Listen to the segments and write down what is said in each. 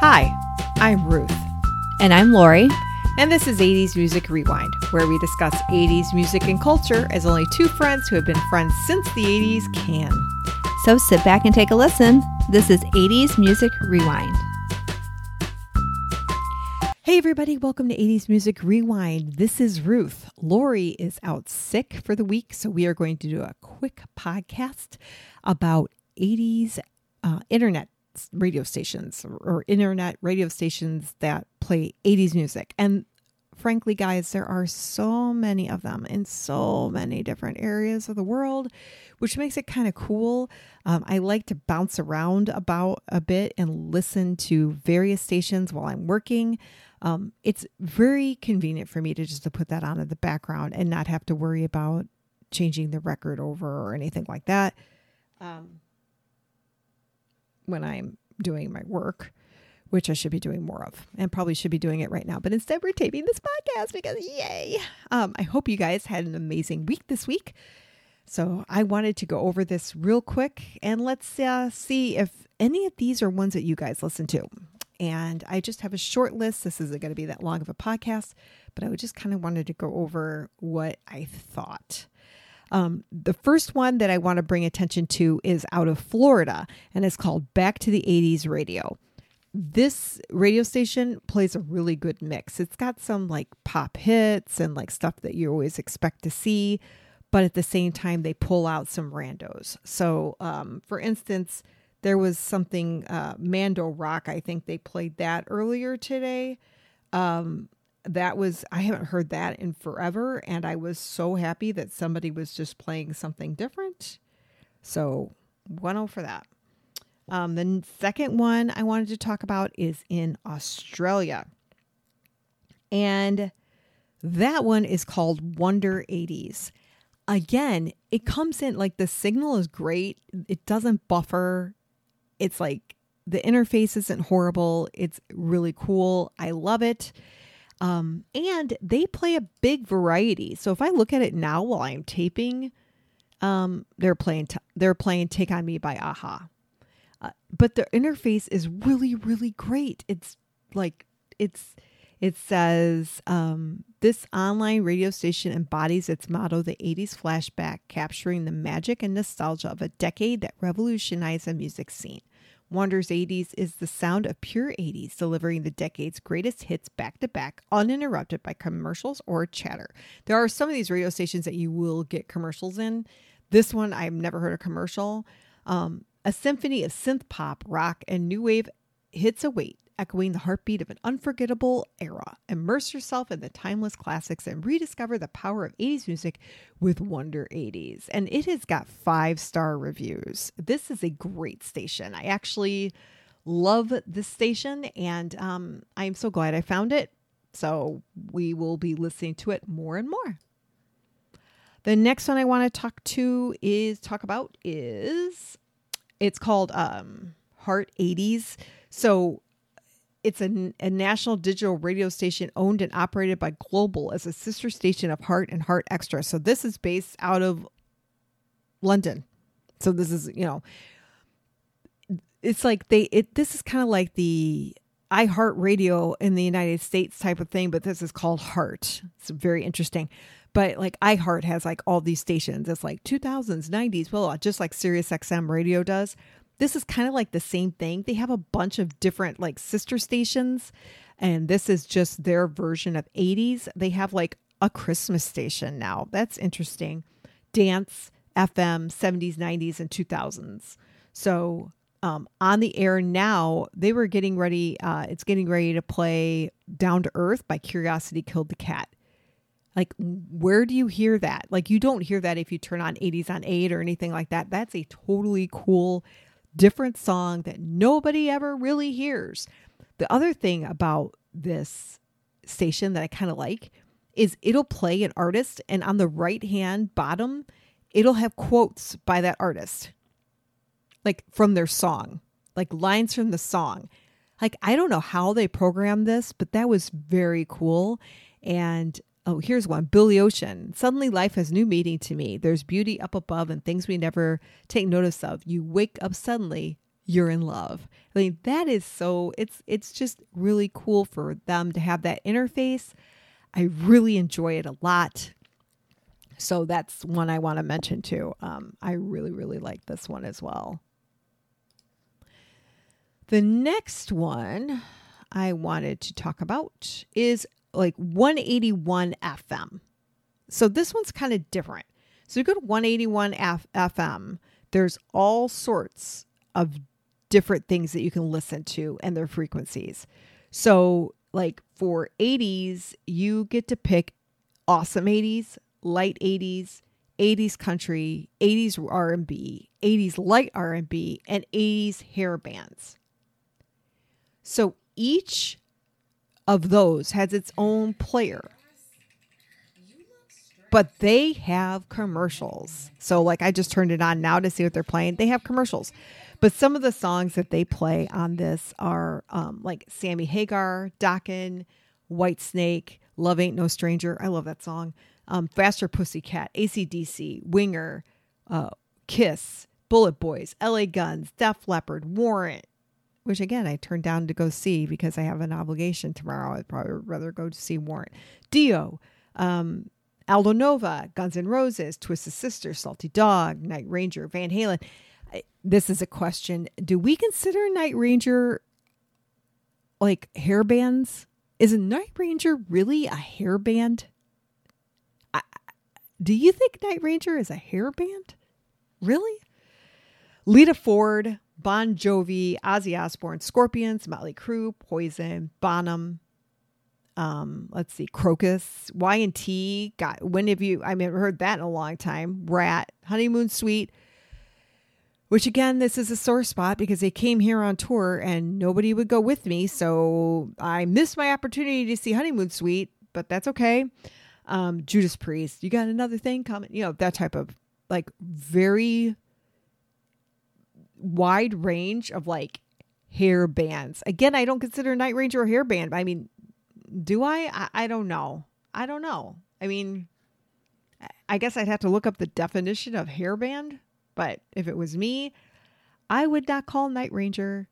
Hi, I'm Ruth, And I'm Lori. and this is 80s Music Rewind, where we discuss 80s music and culture as only two friends who have been friends since the 80s can. So sit back and take a listen. This is 80s Music Rewind. Hey, everybody, welcome to 80s Music Rewind. This is Ruth. Lori is out sick for the week, so we are going to do a quick podcast about 80s uh, internet radio stations or internet radio stations that play 80s music. And frankly, guys, there are so many of them in so many different areas of the world, which makes it kind of cool. Um, I like to bounce around about a bit and listen to various stations while I'm working. Um, it's very convenient for me to just to put that on in the background and not have to worry about changing the record over or anything like that. Um, when I'm doing my work, which I should be doing more of and probably should be doing it right now. But instead, we're taping this podcast because yay! Um, I hope you guys had an amazing week this week. So I wanted to go over this real quick and let's uh, see if any of these are ones that you guys listen to. And I just have a short list. This isn't going to be that long of a podcast, but I just kind of wanted to go over what I thought. Um, the first one that I want to bring attention to is out of Florida and it's called Back to the 80s Radio. This radio station plays a really good mix. It's got some like pop hits and like stuff that you always expect to see, but at the same time, they pull out some randos. So, um, for instance, there was something uh, Mondo Rock. I think they played that earlier today. Um, that was I haven't heard that in forever, and I was so happy that somebody was just playing something different. So one oh for that. Um, the second one I wanted to talk about is in Australia, and that one is called Wonder 80s. Again, it comes in like the signal is great. It doesn't buffer. It's like the interface isn't horrible. It's really cool. I love it. Um, and they play a big variety. So if I look at it now while I'm taping, um, they're playing t- they're playing "Take on Me" by a-ha, uh, but the interface is really really great. It's like it's it says um, this online radio station embodies its motto, the '80s flashback, capturing the magic and nostalgia of a decade that revolutionized the music scene. Wonders 80s is the sound of pure 80s, delivering the decade's greatest hits back to back, uninterrupted by commercials or chatter. There are some of these radio stations that you will get commercials in. This one, I've never heard a commercial. Um, a symphony of synth pop, rock, and new wave hits await, echoing the heartbeat of an unforgettable era. Immerse yourself in the timeless classics and rediscover the power of 80s music with Wonder 80s. And it has got five star reviews. This is a great station. I actually love this station, and um, I'm so glad I found it. So we will be listening to it more and more. The next one I want to talk to is talk about is it's called um, Heart 80s. So it's a, a, national digital radio station owned and operated by Global as a sister station of Heart and Heart Extra. So this is based out of London. So this is, you know, it's like they it this is kind of like the iHeart Radio in the United States type of thing, but this is called Heart. It's very interesting. But like iHeart has like all these stations. It's like 2000s, 90s, well, just like Sirius XM radio does this is kind of like the same thing. They have a bunch of different like sister stations, and this is just their version of 80s. They have like a Christmas station now. That's interesting. Dance, FM, 70s, 90s, and 2000s. So um, on the air now, they were getting ready. Uh, it's getting ready to play Down to Earth by Curiosity Killed the Cat. Like, where do you hear that? Like, you don't hear that if you turn on 80s on 8 or anything like that. That's a totally cool different song that nobody ever really hears. The other thing about this station that I kind of like is it'll play an artist, and on the right hand bottom, it'll have quotes by that artist, like from their song, like lines from the song. Like, I don't know how they programmed this, but that was very cool. And Oh, here's one Billy Ocean. Suddenly life has new meaning to me. There's beauty up above and things we never take notice of. You wake up suddenly, you're in love. I mean, that is so it's it's just really cool for them to have that interface. I really enjoy it a lot. So that's one I want to mention too. Um, I really, really like this one as well. The next one I wanted to talk about is like 181 FM. So this one's kind of different. So you go to 181 F- FM, there's all sorts of different things that you can listen to and their frequencies. So like for 80s, you get to pick awesome 80s, light 80s, 80s country, 80s R&B, 80s light R&B, and 80s hair bands. So each of those has its own player. But they have commercials. So like I just turned it on now to see what they're playing. They have commercials. But some of the songs that they play on this are um, like Sammy Hagar, Dokken, Whitesnake, Love Ain't No Stranger. I love that song. Um, Faster Pussycat, ACDC, Winger, uh, Kiss, BulletBoys, LA Guns, Def Leppard, Warrant, which again I turned down to go see because I have an obligation tomorrow. I'd probably rather go to see Warrant. Dio, um, Aldo Nova, Guns N' Roses, Twisted Sister, Salty Dog, Night Ranger, Van Halen. I, this is a question. Do we consider Night Ranger like hair bands? Is a Night Ranger really a hair band? I, do you think Night Ranger is a hair band? Really? Lita Ford, Bon Jovi, Ozzy Osbourne, Scorpions, Motley Crue, Poison, Bonham. Um, let's see, Krokus, Y and T. Got when have you? I mean, heard that in a long time. Ratt, Honeymoon Suite. Which again, this is a sore spot because they came here on tour and nobody would go with me, so I missed my opportunity to see Honeymoon Suite. But that's okay. Um, Judas Priest, you got another thing coming? You know that type of like very wide range of like hair bands. Again, I don't consider Night Ranger a hair band. I mean, do I? I? I don't know. I don't know. I mean, I guess I'd have to look up the definition of hair band. But if it was me, I would not call Night Ranger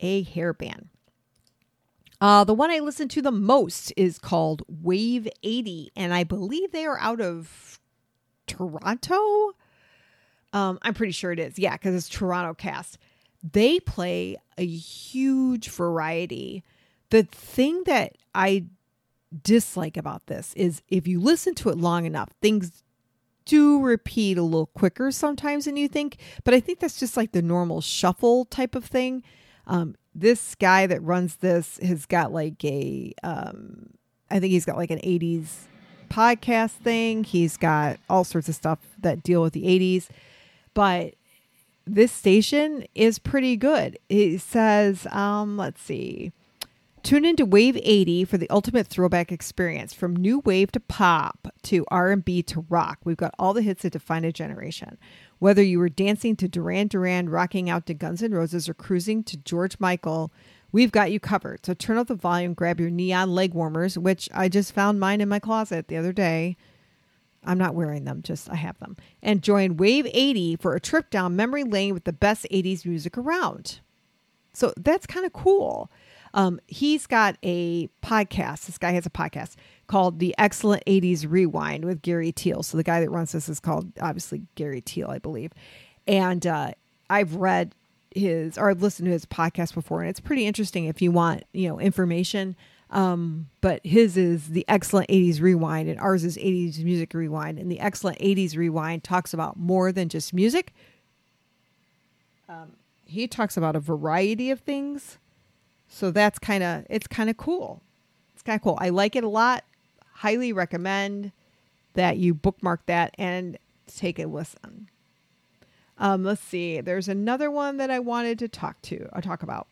a hair band. Uh, the one I listen to the most is called Wave 80, and I believe they are out of Toronto. Um, I'm pretty sure it is. Yeah, because it's Toronto cast. They play a huge variety. The thing that I dislike about this is if you listen to it long enough, things do repeat a little quicker sometimes than you think. But I think that's just like the normal shuffle type of thing. Um, this guy that runs this has got like a, um, I think he's got like an 80s podcast thing. He's got all sorts of stuff that deal with the 80s but this station is pretty good. It says, um, let's see. Tune into Wave 80 for the ultimate throwback experience. From new wave to pop to R&B to rock, we've got all the hits that define a generation. Whether you were dancing to Duran Duran, rocking out to Guns N' Roses, or cruising to George Michael, we've got you covered. So turn up the volume, grab your neon leg warmers, which I just found mine in my closet the other day. I'm not wearing them, just I have them. And join Wave 80 for a trip down memory lane with the best 80s music around. So that's kind of cool. Um, he's got a podcast. This guy has a podcast called The Excellent 80s Rewind with Gary Teal. So the guy that runs this is called obviously Gary Teal, I believe. And uh, I've read his or I've listened to his podcast before, and it's pretty interesting if you want, you know, information um, but his is the excellent 80s rewind, and ours is 80s music rewind. And the excellent 80s rewind talks about more than just music. Um, he talks about a variety of things. So that's kind of it's kind of cool. It's kind of cool. I like it a lot. Highly recommend that you bookmark that and take a listen. Um, let's see. There's another one that I wanted to talk to or uh, talk about.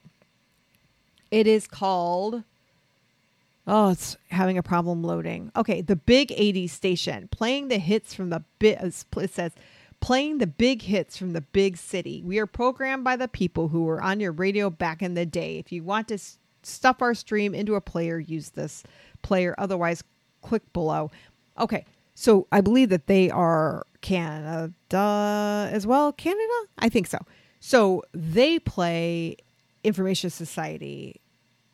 It is called Oh, it's having a problem loading. Okay, the big 80s station playing the hits from the bit. It says playing the big hits from the big city. We are programmed by the people who were on your radio back in the day. If you want to stuff our stream into a player, use this player. Otherwise, click below. Okay, so I believe that they are Canada as well. Canada, I think so. So they play Information Society.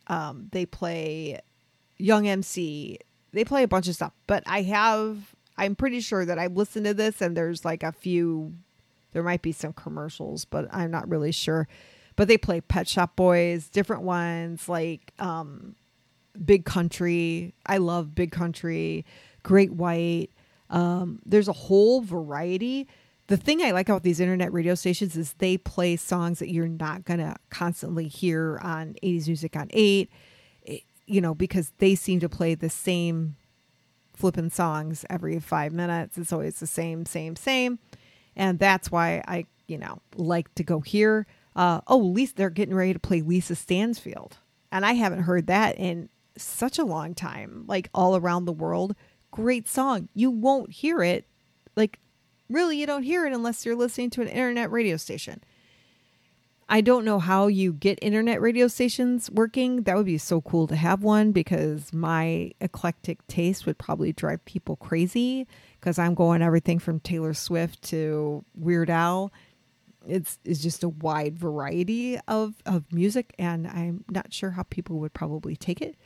Um, they play Young MC. They play a bunch of stuff. But I have, I'm pretty sure that I've listened to this and there's like a few, there might be some commercials, but I'm not really sure. But they play Pet Shop Boys, different ones like um, Big Country. I love Big Country, Great White. Um, there's a whole variety the thing I like about these internet radio stations is they play songs that you're not going to constantly hear on 80s Music on 8, eh, you know, because they seem to play the same flipping songs every five minutes. It's always the same, same, same. And that's why I, you know, like to go here. Uh, oh, Lisa, they're getting ready to play Lisa Stansfield. And I haven't heard that in such a long time, like all around the world. Great song. You won't hear it like Really, you don't hear it unless you're listening to an internet radio station. I don't know how you get internet radio stations working. That would be so cool to have one because my eclectic taste would probably drive people crazy because I'm going everything from Taylor Swift to Weird Al. It's, it's just a wide variety of, of music, and I'm not sure how people would probably take it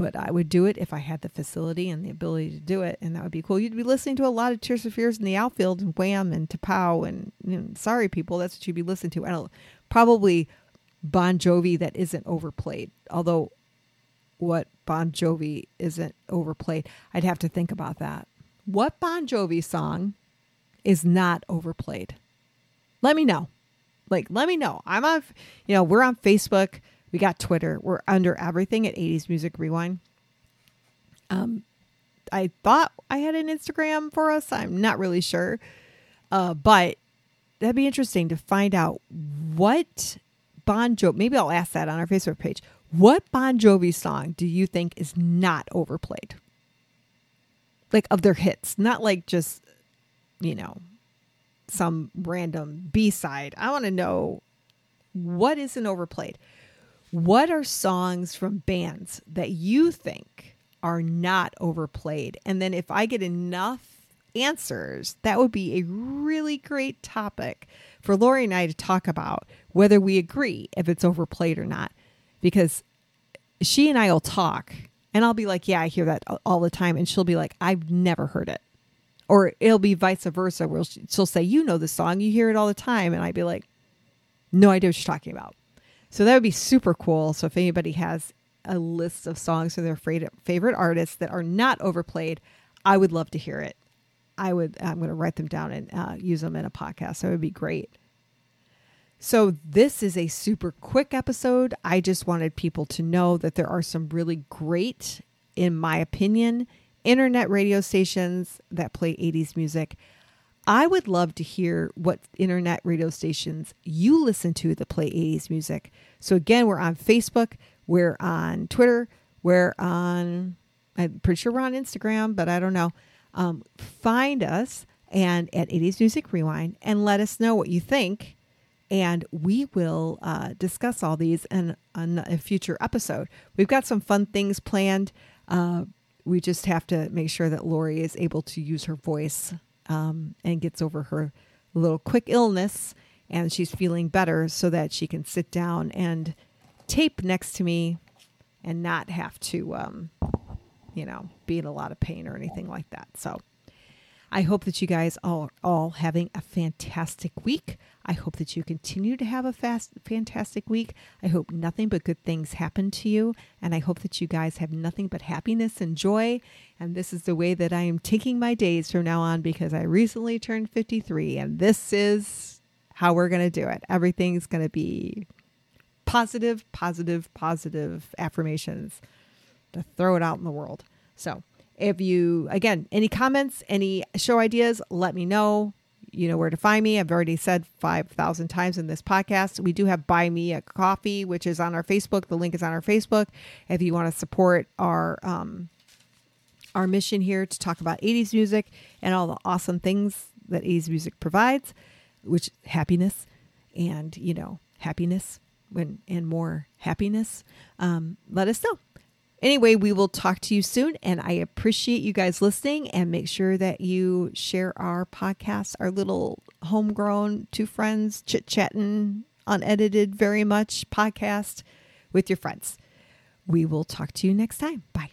but I would do it if I had the facility and the ability to do it, and that would be cool. You'd be listening to a lot of Tears for Fears in the outfield and Wham and T'Pau and Sorry People. That's what you'd be listening to. And probably Bon Jovi that isn't overplayed. Although, what Bon Jovi isn't overplayed, I'd have to think about that. What Bon Jovi song is not overplayed? Let me know. Like, let me know. I'm on, you know, we're on Facebook we got Twitter. We're under everything at 80s Music Rewind. Um, I thought I had an Instagram for us. I'm not really sure. Uh, but that'd be interesting to find out what Bon Jovi, maybe I'll ask that on our Facebook page. What Bon Jovi song do you think is not overplayed? Like of their hits, not like just, you know, some random B side. I want to know what isn't overplayed. What are songs from bands that you think are not overplayed? And then if I get enough answers, that would be a really great topic for Lori and I to talk about whether we agree if it's overplayed or not. Because she and I will talk and I'll be like, yeah, I hear that all the time. And she'll be like, I've never heard it. Or it'll be vice versa, where she'll say, You know the song, you hear it all the time. And I'd be like, No idea what you're talking about. So that would be super cool. So if anybody has a list of songs for their favorite artists that are not overplayed, I would love to hear it. I would. I'm going to write them down and uh, use them in a podcast. So it would be great. So this is a super quick episode. I just wanted people to know that there are some really great, in my opinion, internet radio stations that play 80s music. I would love to hear what internet radio stations you listen to that play 80s music. So, again, we're on Facebook, we're on Twitter, we're on, I'm pretty sure we're on Instagram, but I don't know. Um, find us and at 80s Music Rewind and let us know what you think. And we will uh, discuss all these in, in, a future episode. We've got some fun things planned. Uh, we just have to make sure that Lori is able to use her voice um, and gets over her little quick illness and she's feeling better so that she can sit down and tape next to me and not have to, um, you know, be in a lot of pain or anything like that. So I hope that you guys are all having a fantastic week. I hope that you continue to have a fast, fantastic week. I hope nothing but good things happen to you. And I hope that you guys have nothing but happiness and joy. And this is the way that I am taking my days from now on because I recently turned 53. And this is how we're going to do it. Everything's going to be positive, positive, positive affirmations to throw it out in the world. So, if you, again, any comments, any show ideas, let me know. You know where to find me. I've already said 5,000 times in this podcast. We do have Buy Me a Coffee, which is on our Facebook. The link is on our Facebook. If you want to support our, um, our mission here to talk about 80s music and all the awesome things that 80s music provides, which happiness and, you know, happiness when, and more happiness, um, let us know Anyway, we will talk to you soon, and I appreciate you guys listening. And make sure that you share our podcast, our little homegrown two friends chit chatting, unedited, very much podcast with your friends. We will talk to you next time. Bye.